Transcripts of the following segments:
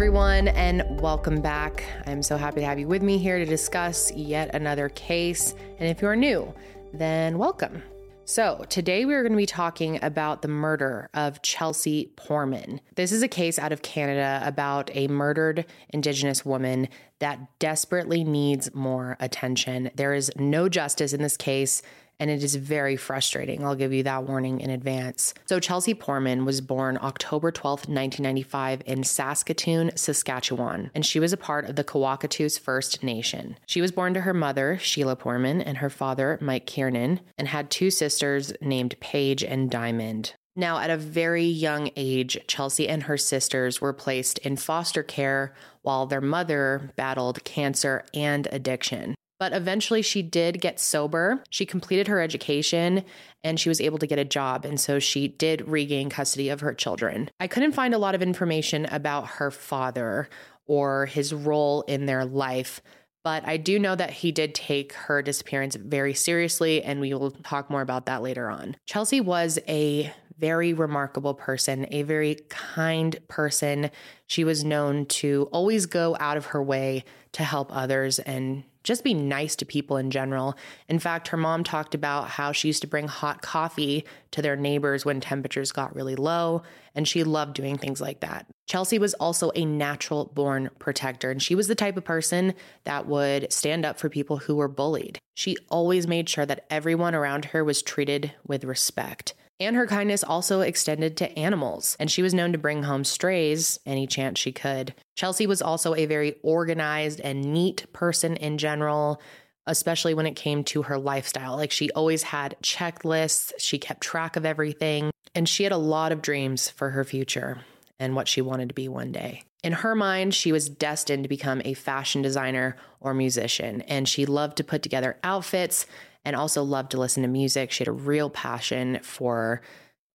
everyone, and welcome back. I'm so happy to have you with me here to discuss yet another case. And if you're new, then welcome. So, today we're going to be talking about the murder of Chelsea Poorman. This is a case out of Canada about a murdered Indigenous woman that desperately needs more attention. There is no justice in this case, and it is very frustrating. I'll give you that warning in advance. So, Chelsea Poorman was born October 12th, 1995, in Saskatoon, Saskatchewan, and she was a part of the Kawacatoose First Nation. She was born to her mother, Sheila Poorman, and her father, Mike Kiernan, and had two sisters named Paige and Diamond. Now, at a very young age, Chelsea and her sisters were placed in foster care while their mother battled cancer and addiction. But eventually she did get sober. She completed her education and she was able to get a job. And so she did regain custody of her children. I couldn't find a lot of information about her father or his role in their life. But I do know that he did take her disappearance very seriously, and we will talk more about that later on. Chelsea was a very remarkable person, a very kind person. She was known to always go out of her way to help others and just be nice to people in general. In fact, her mom talked about how she used to bring hot coffee to their neighbors when temperatures got really low, and she loved doing things like that. Chelsea was also a natural born protector, and she was the type of person that would stand up for people who were bullied. She always made sure that everyone around her was treated with respect. And her kindness also extended to animals, and she was known to bring home strays any chance she could. Chelsea was also a very organized and neat person in general, especially when it came to her lifestyle. Like she always had checklists, she kept track of everything, and she had a lot of dreams for her future and what she wanted to be one day. In her mind, she was destined to become a fashion designer or musician, and she loved to put together outfits and also loved to listen to music. She had a real passion for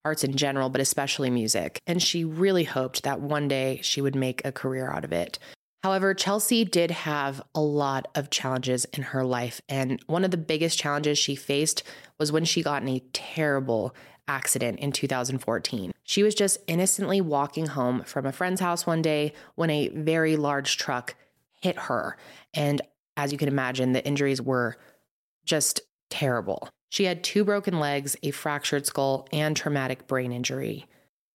arts in general, but especially music. And she really hoped that one day she would make a career out of it. However, Chelsea did have a lot of challenges in her life. And one of the biggest challenges she faced was when she got in a terrible accident in 2014. She was just innocently walking home from a friend's house one day when a very large truck hit her. And as you can imagine, the injuries were just terrible. She had two broken legs, a fractured skull, and traumatic brain injury.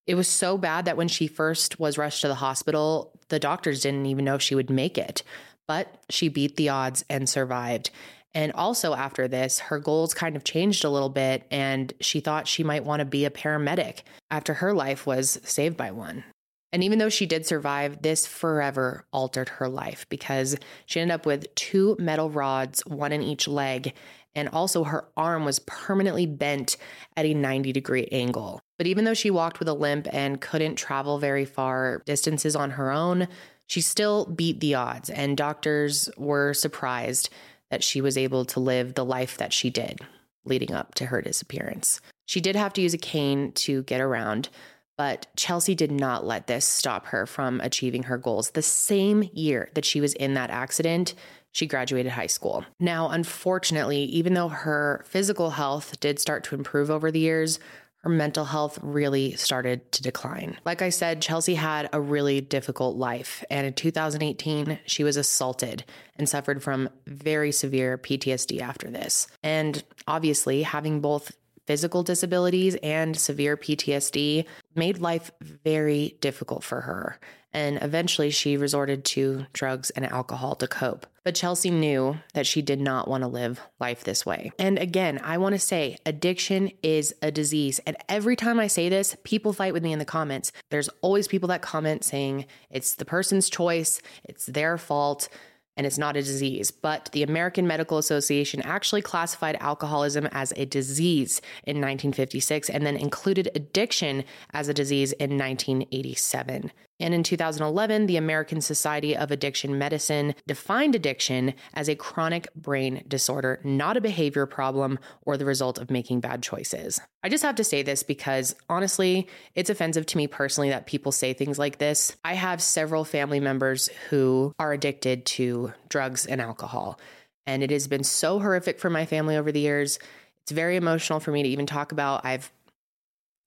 It was so bad that when she first was rushed to the hospital, the doctors didn't even know if she would make it. But she beat the odds and survived. And also, after this, her goals kind of changed a little bit, and she thought she might want to be a paramedic after her life was saved by one. And even though she did survive, this forever altered her life because she ended up with two metal rods, one in each leg, and also her arm was permanently bent at a 90 degree angle. But even though she walked with a limp and couldn't travel very far distances on her own, she still beat the odds, and doctors were surprised that she was able to live the life that she did leading up to her disappearance. She did have to use a cane to get around, but Chelsea did not let this stop her from achieving her goals. The same year that she was in that accident, she graduated high school. Now, unfortunately, even though her physical health did start to improve over the years, her mental health really started to decline. Like I said, Chelsea had a really difficult life. And in 2018, she was assaulted and suffered from very severe PTSD after this. And obviously, having both physical disabilities and severe PTSD made life very difficult for her and eventually she resorted to drugs and alcohol to cope. But Chelsea knew that she did not want to live life this way. And again, I want to say addiction is a disease. And every time I say this, people fight with me in the comments. There's always people that comment saying it's the person's choice, it's their fault and it's not a disease. But the American Medical Association actually classified alcoholism as a disease in 1956 and then included addiction as a disease in 1987. And in 2011, the American Society of Addiction Medicine defined addiction as a chronic brain disorder, not a behavior problem or the result of making bad choices. I just have to say this because honestly, it's offensive to me personally that people say things like this. I have several family members who are addicted to drugs and alcohol, and it has been so horrific for my family over the years. It's very emotional for me to even talk about. I've,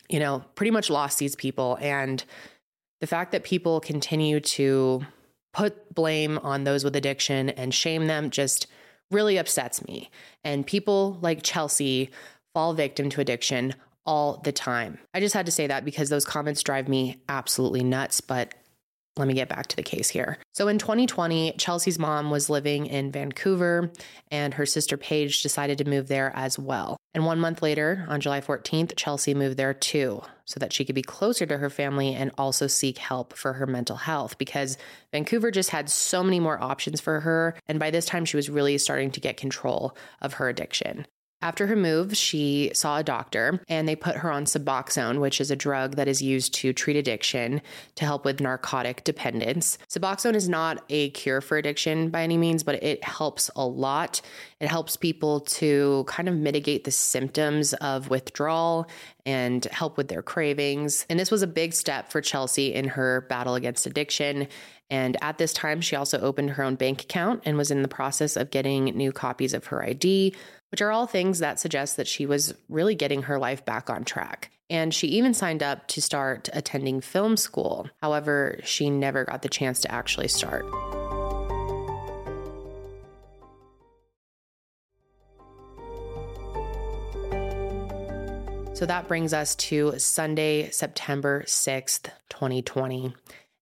you know, pretty much lost these people and The fact that people continue to put blame on those with addiction and shame them just really upsets me. And people like Chelsea fall victim to addiction all the time. I just had to say that because those comments drive me absolutely nuts, but let me get back to the case here. So in 2020, Chelsea's mom was living in Vancouver and her sister Paige decided to move there as well. And one month later, on July 14th, Chelsea moved there too, so that she could be closer to her family and also seek help for her mental health because Vancouver just had so many more options for her. And by this time, she was really starting to get control of her addiction. After her move, she saw a doctor and they put her on Suboxone, which is a drug that is used to treat addiction to help with narcotic dependence. Suboxone is not a cure for addiction by any means, but it helps a lot. It helps people to kind of mitigate the symptoms of withdrawal and help with their cravings. And this was a big step for Chelsea in her battle against addiction. And at this time, she also opened her own bank account and was in the process of getting new copies of her ID, which are all things that suggest that she was really getting her life back on track. And she even signed up to start attending film school. However, she never got the chance to actually start. So that brings us to Sunday, September 6th, 2020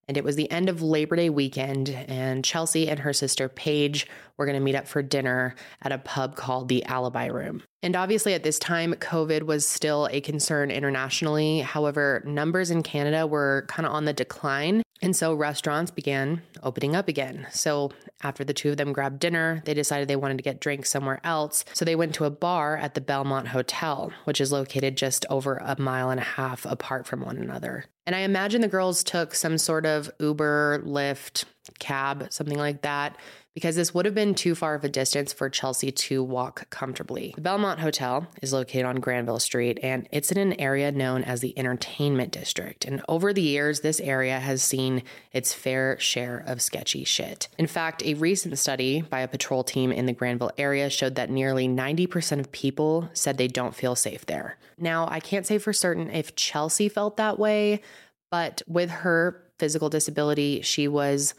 and it was the end of Labor Day weekend, and Chelsea and her sister Paige were going to meet up for dinner at a pub called the Alibi Room. And obviously, at this time, COVID was still a concern internationally. However, numbers in Canada were kind of on the decline. And so restaurants began opening up again. So after the two of them grabbed dinner, they decided they wanted to get drinks somewhere else. So they went to a bar at the Belmont Hotel, which is located just over a mile and a half apart from one another. And I imagine the girls took some sort of Uber, Lyft, cab, something like that because this would have been too far of a distance for Chelsea to walk comfortably. The Belmont Hotel is located on Granville Street and it's in an area known as the Entertainment District. And over the years, this area has seen its fair share of sketchy shit. In fact, a recent study by a patrol team in the Granville area showed that nearly 90% of people said they don't feel safe there. Now, I can't say for certain if Chelsea felt that way, but with her physical disability, she was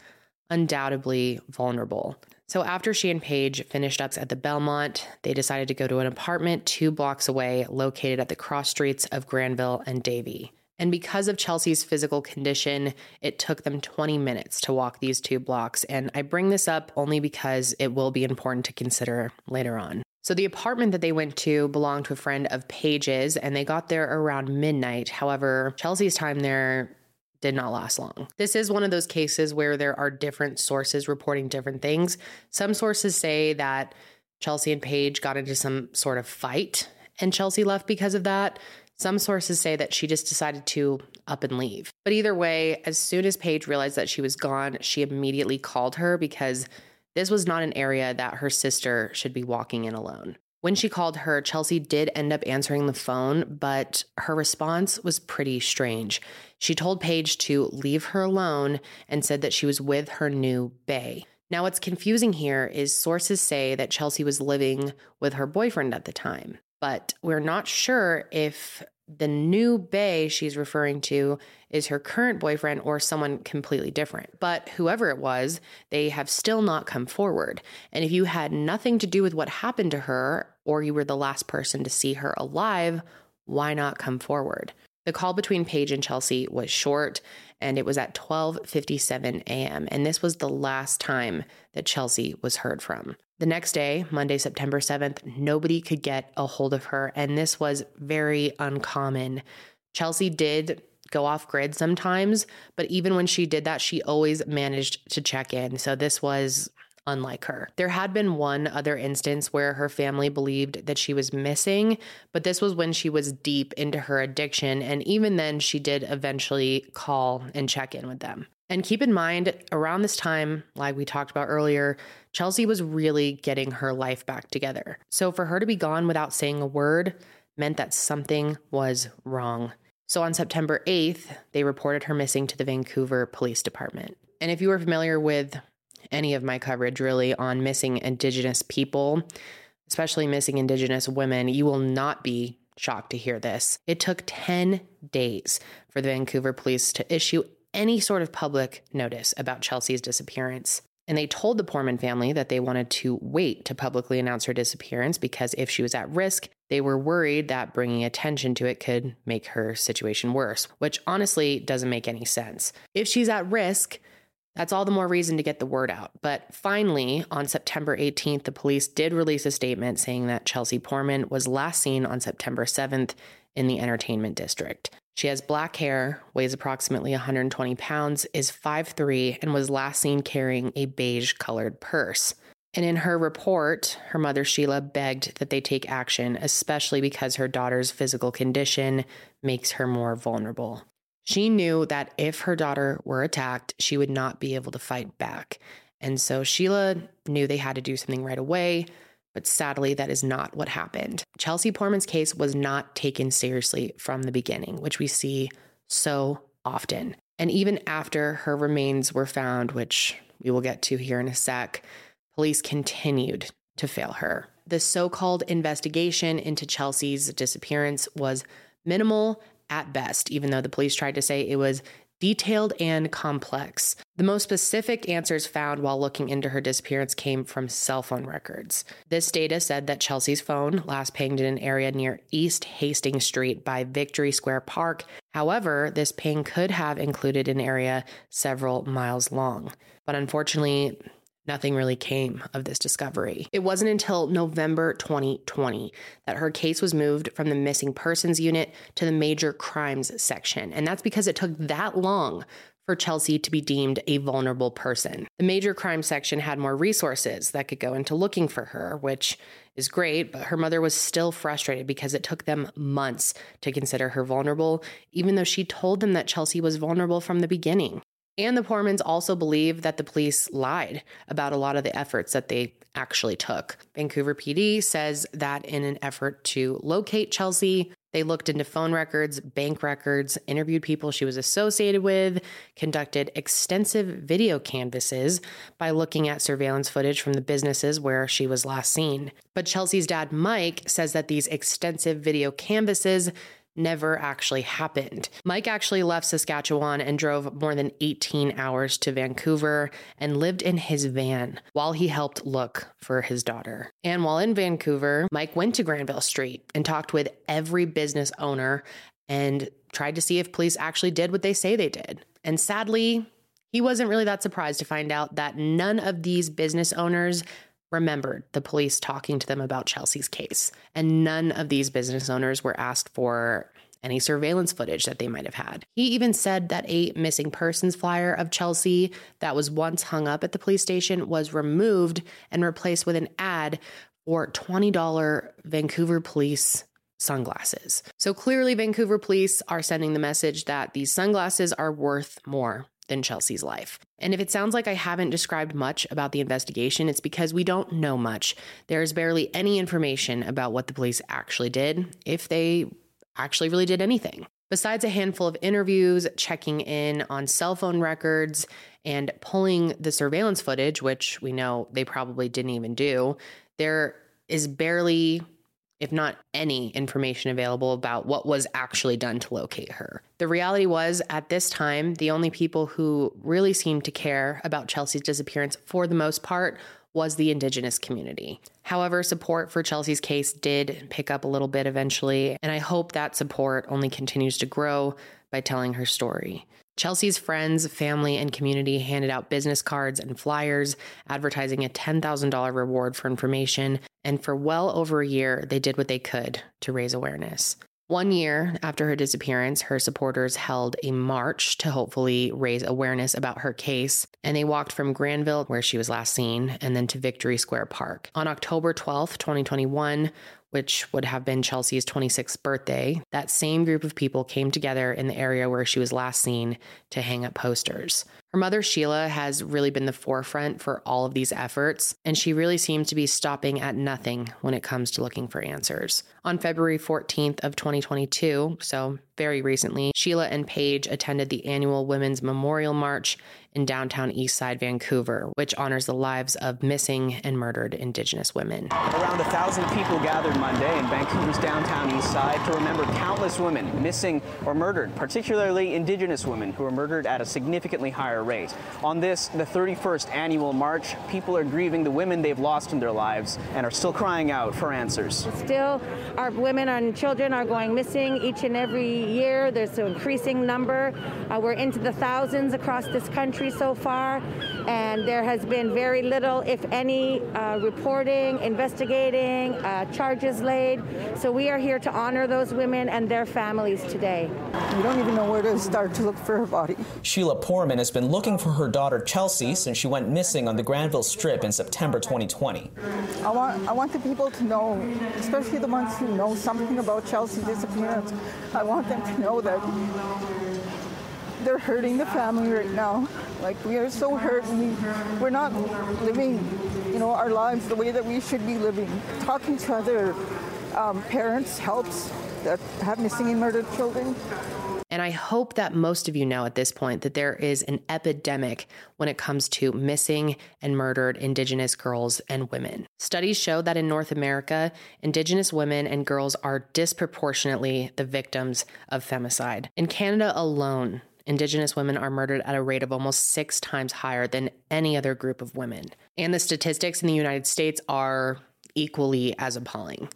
undoubtedly vulnerable. So after she and Paige finished up at the Belmont, they decided to go to an apartment two blocks away, located at the cross streets of Granville and Davie. And because of Chelsea's physical condition, it took them 20 minutes to walk these two blocks. And I bring this up only because it will be important to consider later on. So, the apartment that they went to belonged to a friend of Paige's, and they got there around midnight. However, Chelsea's time there did not last long. This is one of those cases where there are different sources reporting different things. Some sources say that Chelsea and Paige got into some sort of fight and Chelsea left because of that. Some sources say that she just decided to up and leave. But either way, as soon as Paige realized that she was gone, she immediately called her because this was not an area that her sister should be walking in alone. When she called her, Chelsea did end up answering the phone, but her response was pretty strange. She told Paige to leave her alone and said that she was with her new bae. Now, what's confusing here is sources say that Chelsea was living with her boyfriend at the time, but we're not sure if the new bae she's referring to is her current boyfriend or someone completely different. But whoever it was, they have still not come forward. And if you had nothing to do with what happened to her, or you were the last person to see her alive, why not come forward? The call between Paige and Chelsea was short and it was at 12:57 a.m. and this was the last time that Chelsea was heard from. The next day, Monday, September 7th, nobody could get a hold of her, and this was very uncommon. Chelsea did go off grid sometimes, but even when she did that, she always managed to check in. So this was unlike her. There had been one other instance where her family believed that she was missing, but this was when she was deep into her addiction. And even then, she did eventually call and check in with them. And keep in mind, around this time, like we talked about earlier, Chelsea was really getting her life back together. So for her to be gone without saying a word meant that something was wrong. So on September 8th, they reported her missing to the Vancouver Police Department. And if you are familiar with any of my coverage really on missing Indigenous people, especially missing Indigenous women, you will not be shocked to hear this. It took 10 days for the Vancouver police to issue any sort of public notice about Chelsea's disappearance. And they told the Poorman family that they wanted to wait to publicly announce her disappearance because if she was at risk, they were worried that bringing attention to it could make her situation worse, which honestly doesn't make any sense. If she's at risk, that's all the more reason to get the word out. But finally, on September 18th, the police did release a statement saying that Chelsea Poorman was last seen on September 7th in the entertainment district. She has black hair, weighs approximately 120 pounds, is 5'3, and was last seen carrying a beige colored purse. And in her report, her mother Sheila begged that they take action, especially because her daughter's physical condition makes her more vulnerable. She knew that if her daughter were attacked, she would not be able to fight back. And so Sheila knew they had to do something right away. But sadly, that is not what happened. Chelsea Poorman's case was not taken seriously from the beginning, which we see so often. And even after her remains were found, which we will get to here in a sec, police continued to fail her. The so called investigation into Chelsea's disappearance was minimal at best, even though the police tried to say it was detailed and complex. The most specific answers found while looking into her disappearance came from cell phone records. This data said that Chelsea's phone last pinged in an area near East Hastings Street by Victory Square Park. However, this ping could have included an area several miles long. But unfortunately, Nothing really came of this discovery. It wasn't until November 2020 that her case was moved from the missing persons unit to the major crimes section. And that's because it took that long for Chelsea to be deemed a vulnerable person. The major crime section had more resources that could go into looking for her, which is great, but her mother was still frustrated because it took them months to consider her vulnerable, even though she told them that Chelsea was vulnerable from the beginning. And the Poormans also believe that the police lied about a lot of the efforts that they actually took. Vancouver PD says that in an effort to locate Chelsea, they looked into phone records, bank records, interviewed people she was associated with, conducted extensive video canvasses by looking at surveillance footage from the businesses where she was last seen. But Chelsea's dad, Mike, says that these extensive video canvasses never actually happened. Mike actually left Saskatchewan and drove more than 18 hours to Vancouver and lived in his van while he helped look for his daughter. And while in Vancouver, Mike went to Granville Street and talked with every business owner and tried to see if police actually did what they say they did. And sadly, he wasn't really that surprised to find out that none of these business owners remembered the police talking to them about Chelsea's case. And none of these business owners were asked for any surveillance footage that they might have had. He even said that a missing persons flyer of Chelsea that was once hung up at the police station was removed and replaced with an ad for $20 Vancouver police sunglasses. So clearly, Vancouver police are sending the message that these sunglasses are worth more than Chelsea's life. And if it sounds like I haven't described much about the investigation, it's because we don't know much. There's barely any information about what the police actually did, if they actually really did anything. Besides a handful of interviews, checking in on cell phone records, and pulling the surveillance footage, which we know they probably didn't even do, there is barely if not any information available about what was actually done to locate her. The reality was, at this time, the only people who really seemed to care about Chelsea's disappearance for the most part was the Indigenous community. However, support for Chelsea's case did pick up a little bit eventually, and I hope that support only continues to grow by telling her story. Chelsea's friends, family, and community handed out business cards and flyers advertising a $10,000 reward for information, and for well over a year, they did what they could to raise awareness. One year after her disappearance, her supporters held a march to hopefully raise awareness about her case, and they walked from Granville, where she was last seen, and then to Victory Square Park. On October 12th, 2021, which would have been Chelsea's 26th birthday, that same group of people came together in the area where she was last seen to hang up posters. Her mother, Sheila, has really been the forefront for all of these efforts, and she really seems to be stopping at nothing when it comes to looking for answers. On February 14th of 2022, so very recently, Sheila and Paige attended the annual Women's Memorial March in downtown Eastside Vancouver, which honors the lives of missing and murdered Indigenous women. Around a thousand people gathered Monday in Vancouver's downtown Eastside to remember countless women missing or murdered, particularly Indigenous women who were murdered at a significantly higher rate. On this, the 31st annual march, people are grieving the women they've lost in their lives and are still crying out for answers. Still, our women and children are going missing each and every year. There's an increasing number. Uh, we're into the thousands across this country country so far, and there has been very little, if any, uh, reporting, investigating, uh, charges laid. So we are here to honor those women and their families today. We don't even know where to start to look for her body. Sheila Poorman has been looking for her daughter Chelsea since she went missing on the Granville Strip in September 2020. I want, I want the people to know, especially the ones who know something about Chelsea's disappearance, I want them to know that they're hurting the family right now. Like we are so hurt we, we're not living, you know, our lives the way that we should be living. Talking to other um, parents helps that have missing and murdered children. And I hope that most of you know at this point that there is an epidemic when it comes to missing and murdered Indigenous girls and women. Studies show that in North America, Indigenous women and girls are disproportionately the victims of femicide. In Canada alone, Indigenous women are murdered at a rate of almost six times higher than any other group of women. And the statistics in the United States are equally as appalling.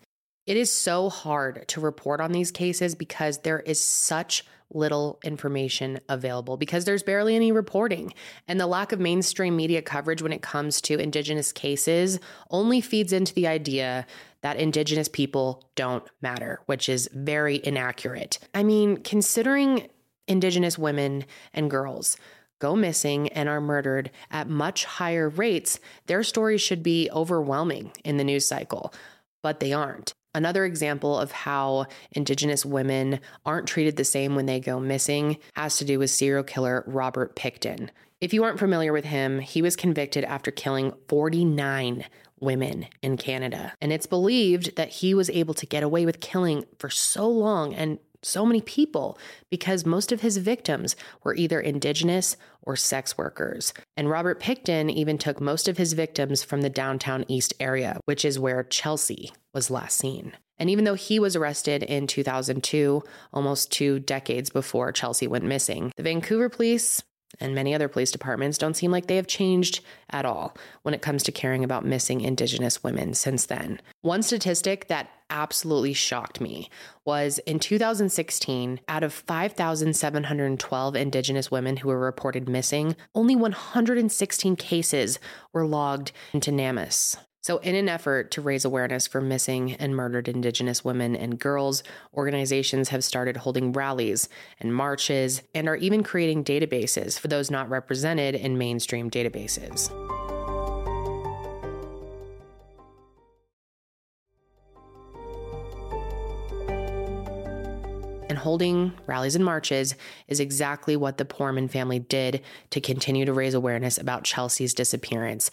It is so hard to report on these cases because there is such little information available because there's barely any reporting. And the lack of mainstream media coverage when it comes to Indigenous cases only feeds into the idea that Indigenous people don't matter, which is very inaccurate. I mean, considering Indigenous women and girls go missing and are murdered at much higher rates, their stories should be overwhelming in the news cycle, but they aren't. Another example of how Indigenous women aren't treated the same when they go missing has to do with serial killer Robert Pickton. If you aren't familiar with him, he was convicted after killing 49 women in Canada. And it's believed that he was able to get away with killing for so long and so many people because most of his victims were either indigenous or sex workers. And Robert Pickton even took most of his victims from the downtown east area, which is where Chelsea was last seen. And even though he was arrested in 2002, almost two decades before Chelsea went missing, the Vancouver police and many other police departments don't seem like they have changed at all when it comes to caring about missing Indigenous women since then. One statistic that absolutely shocked me was in 2016, out of 5,712 Indigenous women who were reported missing, only 116 cases were logged into NamUs. So, in an effort to raise awareness for missing and murdered Indigenous women and girls, organizations have started holding rallies and marches and are even creating databases for those not represented in mainstream databases. And holding rallies and marches is exactly what the Poorman family did to continue to raise awareness about Chelsea's disappearance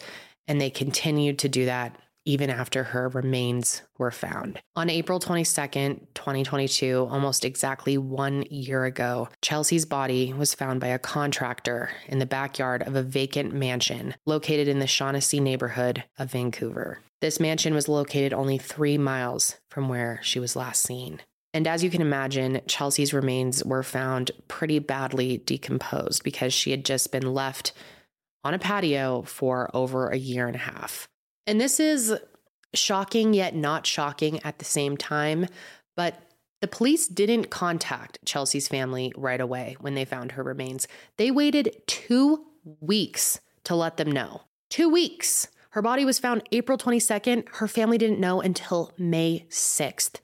and they continued to do that even after her remains were found. On April 22nd, 2022, almost exactly one year ago, Chelsea's body was found by a contractor in the backyard of a vacant mansion located in the Shaughnessy neighborhood of Vancouver. This mansion was located only three miles from where she was last seen. And as you can imagine, Chelsea's remains were found pretty badly decomposed because she had just been left on a patio for over a year and a half. And this is shocking yet not shocking at the same time, but the police didn't contact Chelsea's family right away when they found her remains. They waited two weeks to let them know. Two weeks. Her body was found April 22nd. Her family didn't know until May 6th.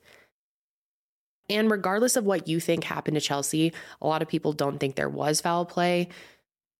And regardless of what you think happened to Chelsea, a lot of people don't think there was foul play.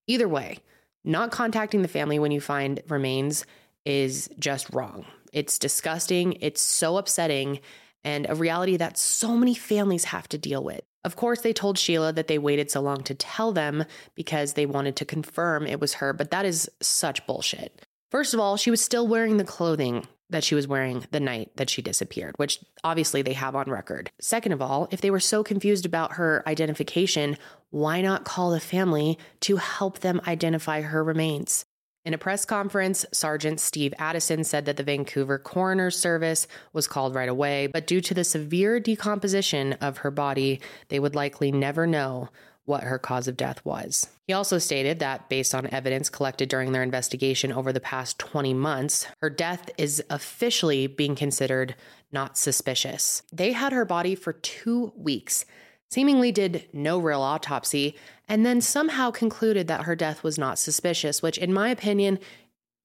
Either way, not contacting the family when you find remains is just wrong. It's disgusting. It's so upsetting and a reality that so many families have to deal with. Of course, they told Sheila that they waited so long to tell them because they wanted to confirm it was her, but that is such bullshit. First of all, she was still wearing the clothing that she was wearing the night that she disappeared, which obviously they have on record. Second of all, if they were so confused about her identification, why not call the family to help them identify her remains? In a press conference, Sergeant Steve Addison said that the Vancouver Coroner's Service was called right away, but due to the severe decomposition of her body, they would likely never know what her cause of death was. He also stated that, based on evidence collected during their investigation over the past 20 months, her death is officially being considered not suspicious. They had her body for two weeks seemingly did no real autopsy, and then somehow concluded that her death was not suspicious, which, in my opinion,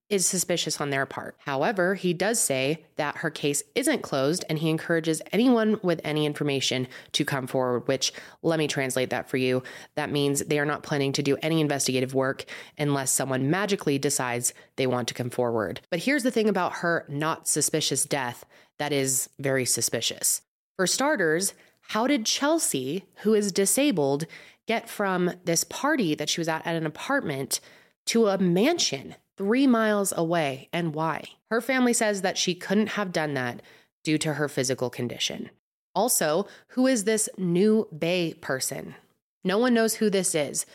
is suspicious on their part. However, he does say that her case isn't closed and he encourages anyone with any information to come forward, which let me translate that for you. That means they are not planning to do any investigative work unless someone magically decides they want to come forward. But here's the thing about her not suspicious death that is very suspicious. For starters, how did Chelsea, who is disabled, get from this party that she was at at an apartment to a mansion three miles away and why? Her family says that she couldn't have done that due to her physical condition. Also, who is this new bae person? No one knows who this is.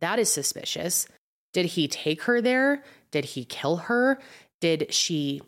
That is suspicious. Did he take her there? Did he kill her? Did she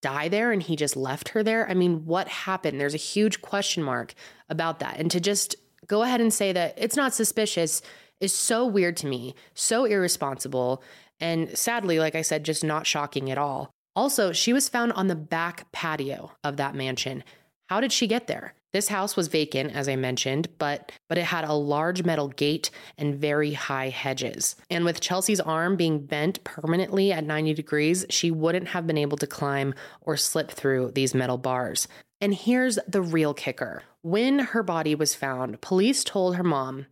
die there and he just left her there? I mean, what happened? There's a huge question mark about that. And to just go ahead and say that it's not suspicious is so weird to me, so irresponsible, and sadly, like I said, just not shocking at all. Also, she was found on the back patio of that mansion. How did she get there? This house was vacant, as I mentioned, but but it had a large metal gate and very high hedges. And with Chelsea's arm being bent permanently at 90 degrees, she wouldn't have been able to climb or slip through these metal bars. And here's the real kicker. When her body was found, police told her mom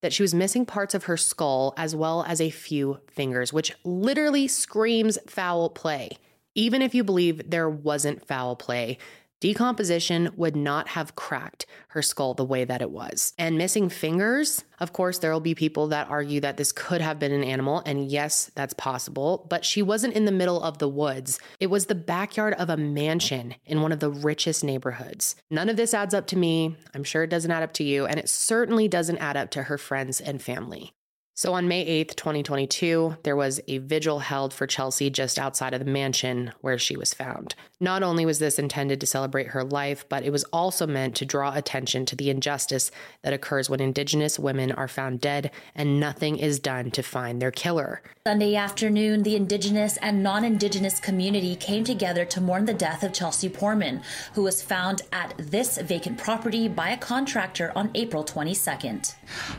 that she was missing parts of her skull as well as a few fingers, which literally screams foul play. Even if you believe there wasn't foul play, Decomposition would not have cracked her skull the way that it was. And missing fingers, of course, there will be people that argue that this could have been an animal. And yes, that's possible, but she wasn't in the middle of the woods. It was the backyard of a mansion in one of the richest neighborhoods. None of this adds up to me. I'm sure it doesn't add up to you. And it certainly doesn't add up to her friends and family. So on May 8th, 2022, there was a vigil held for Chelsea just outside of the mansion where she was found. Not only was this intended to celebrate her life, but it was also meant to draw attention to the injustice that occurs when Indigenous women are found dead and nothing is done to find their killer. Sunday afternoon, the Indigenous and non Indigenous community came together to mourn the death of Chelsea Poorman, who was found at this vacant property by a contractor on April 22nd.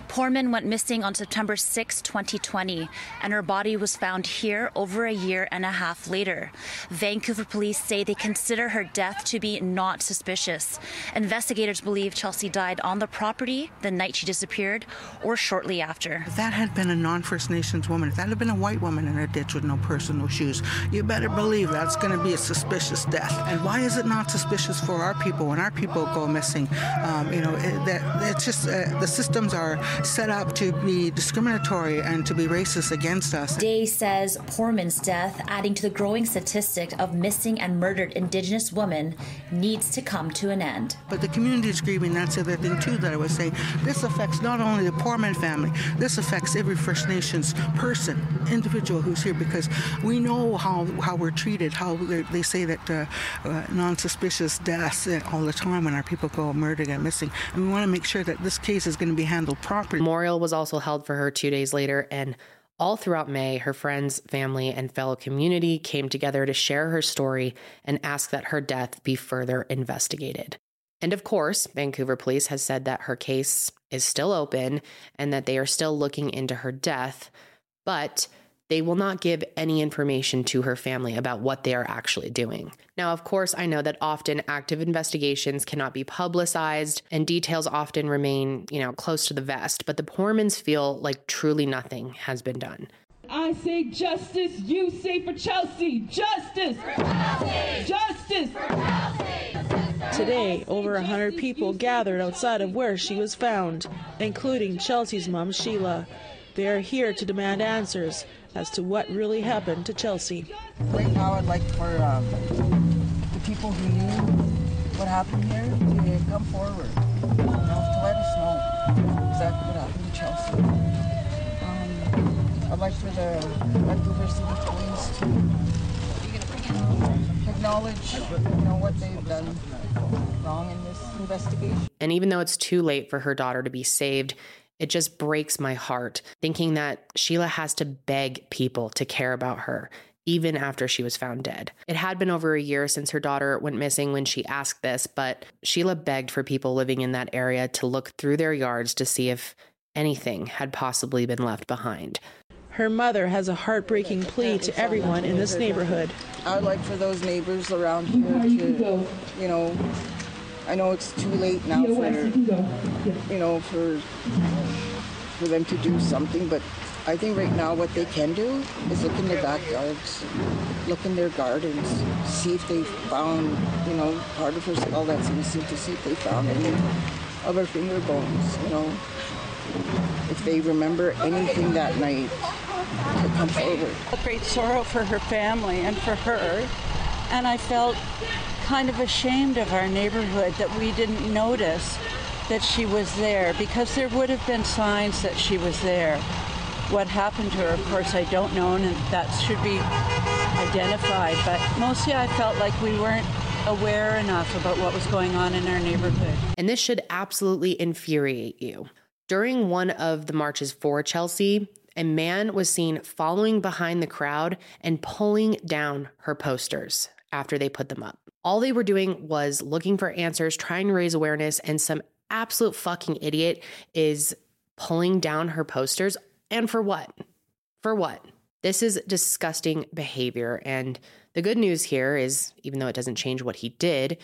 Poorman went missing on September 6, 2020, and her body was found here over a year and a half later. Vancouver police say they consider her death to be not suspicious. Investigators believe Chelsea died on the property the night she disappeared or shortly after. If that had been a non First Nations woman, if that had been a white woman in a ditch with no purse and no shoes, you better believe that's going to be a suspicious death. And why is it not suspicious for our people when our people go missing? Um, you know, it, that, it's just uh, the systems are set up to be discriminatory and to be racist against us. Day says Poorman's death, adding to the growing statistic of missing and murdered Indigenous women, needs to come to an end. But the community is grieving. That's the other thing too that I was saying. This affects not only the Poorman family. This affects every First Nations person, individual who's here, because we know how how we're treated. How they say that uh, uh, non-suspicious deaths uh, all the time when our people go murdered and missing, and we want to make sure that this case is going to be handled properly. Memorial was also held for her two days later, and all throughout May, her friends, family, and fellow community came together to share her story and ask that her death be further investigated. And of course, Vancouver police has said that her case is still open and that they are still looking into her death, but they will not give any information to her family about what they are actually doing. Now, of course, I know that often active investigations cannot be publicized and details often remain, you know, close to the vest, but the Poormans feel like truly nothing has been done. I say justice, you say for Chelsea, justice! For Chelsea! Justice! For Chelsea! Today, over a hundred people gathered outside of where she was found, including Chelsea's mom, Sheila. They are here to demand answers as to what really happened to Chelsea. Right now, I'd like for um, the people who knew what happened here to come forward, you know, to let us know exactly what happened to Chelsea. Um, I'd like for the Vancouver City Police to acknowledge, you know, what they've done wrong in this investigation. And even though it's too late for her daughter to be saved, it just breaks my heart thinking that Sheila has to beg people to care about her even after she was found dead. It had been over a year since her daughter went missing when she asked this, but Sheila begged for people living in that area to look through their yards to see if anything had possibly been left behind. Her mother has a heartbreaking plea to everyone in this neighborhood. I'd like for those neighbors around here to, you know, I know it's too late now for, you know, for for them to do something, but I think right now what they can do is look in their backyards, look in their gardens, see if they found, you know, part of her skull that's missing, to see if they found any of her finger bones, you know. If they remember anything that night, to come forward. A great sorrow for her family and for her, and I felt kind of ashamed of our neighborhood that we didn't notice that she was there because there would have been signs that she was there. What happened to her, of course, I don't know, and that should be identified. But mostly I felt like we weren't aware enough about what was going on in our neighborhood. And this should absolutely infuriate you. During one of the marches for Chelsea, a man was seen following behind the crowd and pulling down her posters after they put them up. All they were doing was looking for answers, trying to raise awareness, and some absolute fucking idiot is pulling down her posters. And for what? For what? This is disgusting behavior. And the good news here is, even though it doesn't change what he did,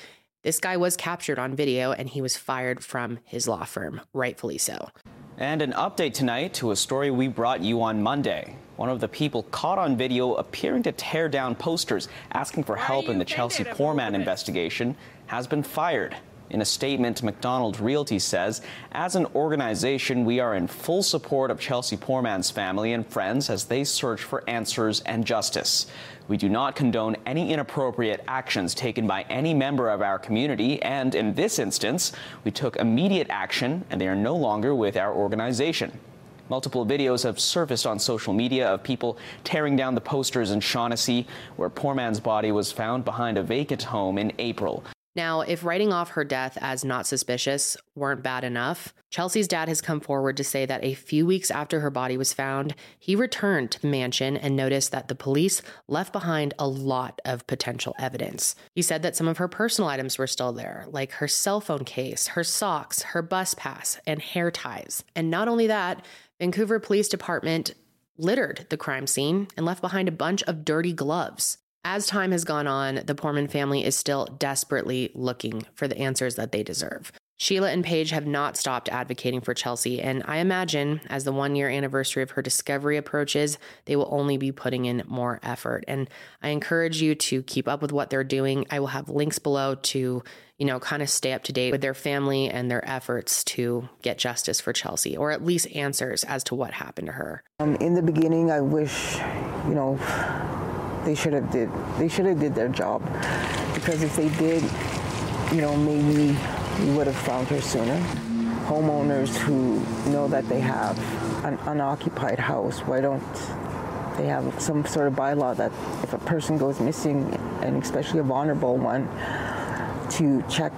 this guy was captured on video and he was fired from his law firm, rightfully so. And an update tonight to a story we brought you on Monday. One of the people caught on video appearing to tear down posters asking for help in the Chelsea Poorman investigation has been fired. In a statement, Macdonald Realty says, as an organization, we are in full support of Chelsea Poorman's family and friends as they search for answers and justice. We do not condone any inappropriate actions taken by any member of our community, and in this instance, we took immediate action and they are no longer with our organization. Multiple videos have surfaced on social media of people tearing down the posters in Shaughnessy, where Poorman's body was found behind a vacant home in April. Now, if writing off her death as not suspicious weren't bad enough, Chelsea's dad has come forward to say that a few weeks after her body was found, he returned to the mansion and noticed that the police left behind a lot of potential evidence. He said that some of her personal items were still there, like her cell phone case, her socks, her bus pass, and hair ties. And not only that, Vancouver Police Department littered the crime scene and left behind a bunch of dirty gloves. As time has gone on, the Poorman family is still desperately looking for the answers that they deserve. Sheila and Paige have not stopped advocating for Chelsea, and I imagine as the one year anniversary of her discovery approaches, they will only be putting in more effort. And I encourage you to keep up with what they're doing. I will have links below to, you know, kind of stay up to date with their family and their efforts to get justice for Chelsea, or at least answers as to what happened to her. Um, in the beginning, I wish, you know, they should have did they should have did their job because if they did, you know, maybe we would have found her sooner. Homeowners who know that they have an unoccupied house, why don't they have some sort of bylaw that if a person goes missing, and especially a vulnerable one, to check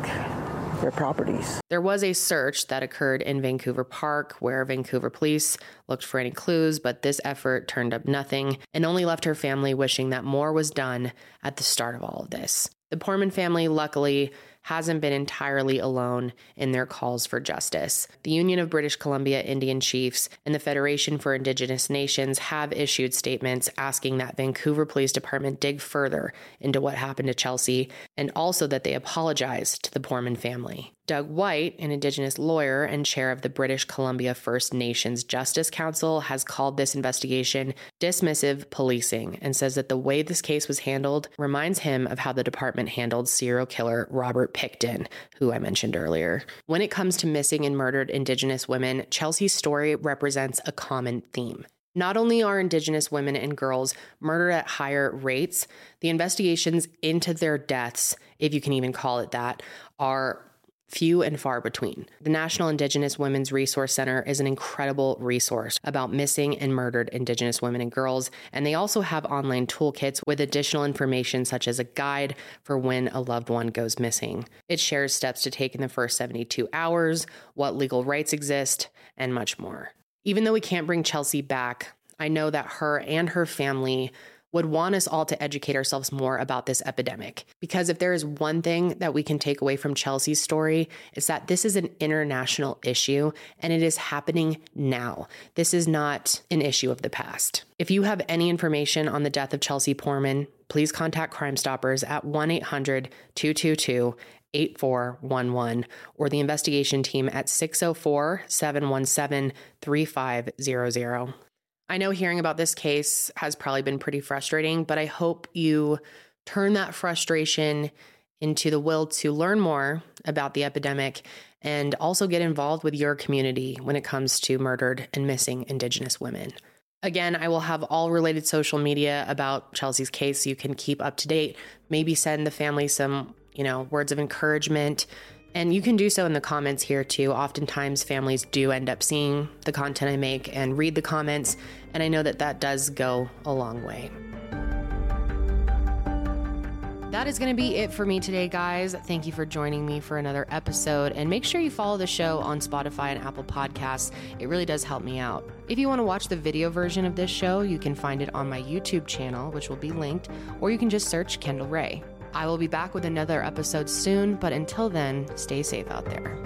their properties. There was a search that occurred in Vancouver Park where Vancouver police looked for any clues, but this effort turned up nothing and only left her family wishing that more was done at the start of all of this. The Poorman family, luckily, hasn't been entirely alone in their calls for justice. The Union of British Columbia Indian Chiefs and the Federation for Indigenous Nations have issued statements asking that Vancouver Police Department dig further into what happened to Chelsea and also that they apologize to the Poorman family. Doug White, an Indigenous lawyer and chair of the British Columbia First Nations Justice Council, has called this investigation dismissive policing and says that the way this case was handled reminds him of how the department handled serial killer Robert Pickton, who I mentioned earlier. When it comes to missing and murdered Indigenous women, Chelsea's story represents a common theme. Not only are Indigenous women and girls murdered at higher rates, the investigations into their deaths, if you can even call it that, are few and far between. The National Indigenous Women's Resource Center is an incredible resource about missing and murdered Indigenous women and girls, and they also have online toolkits with additional information such as a guide for when a loved one goes missing. It shares steps to take in the first 72 hours, what legal rights exist, and much more. Even though we can't bring Chelsea back, I know that her and her family would want us all to educate ourselves more about this epidemic. Because if there is one thing that we can take away from Chelsea's story, it's that this is an international issue and it is happening now. This is not an issue of the past. If you have any information on the death of Chelsea Poorman, please contact Crime Stoppers at 1 800 222 8411 or the investigation team at 604 717 3500. I know hearing about this case has probably been pretty frustrating, but I hope you turn that frustration into the will to learn more about the epidemic and also get involved with your community when it comes to murdered and missing Indigenous women. Again, I will have all related social media about Chelsea's case so you can keep up to date. Maybe send the family some, you know, words of encouragement and you can do so in the comments here too. Oftentimes, families do end up seeing the content I make and read the comments, and I know that that does go a long way. That is going to be it for me today, guys. Thank you for joining me for another episode. And make sure you follow the show on Spotify and Apple Podcasts. It really does help me out. If you want to watch the video version of this show, you can find it on my YouTube channel, which will be linked, or you can just search Kendall Rae. I will be back with another episode soon, but until then, stay safe out there.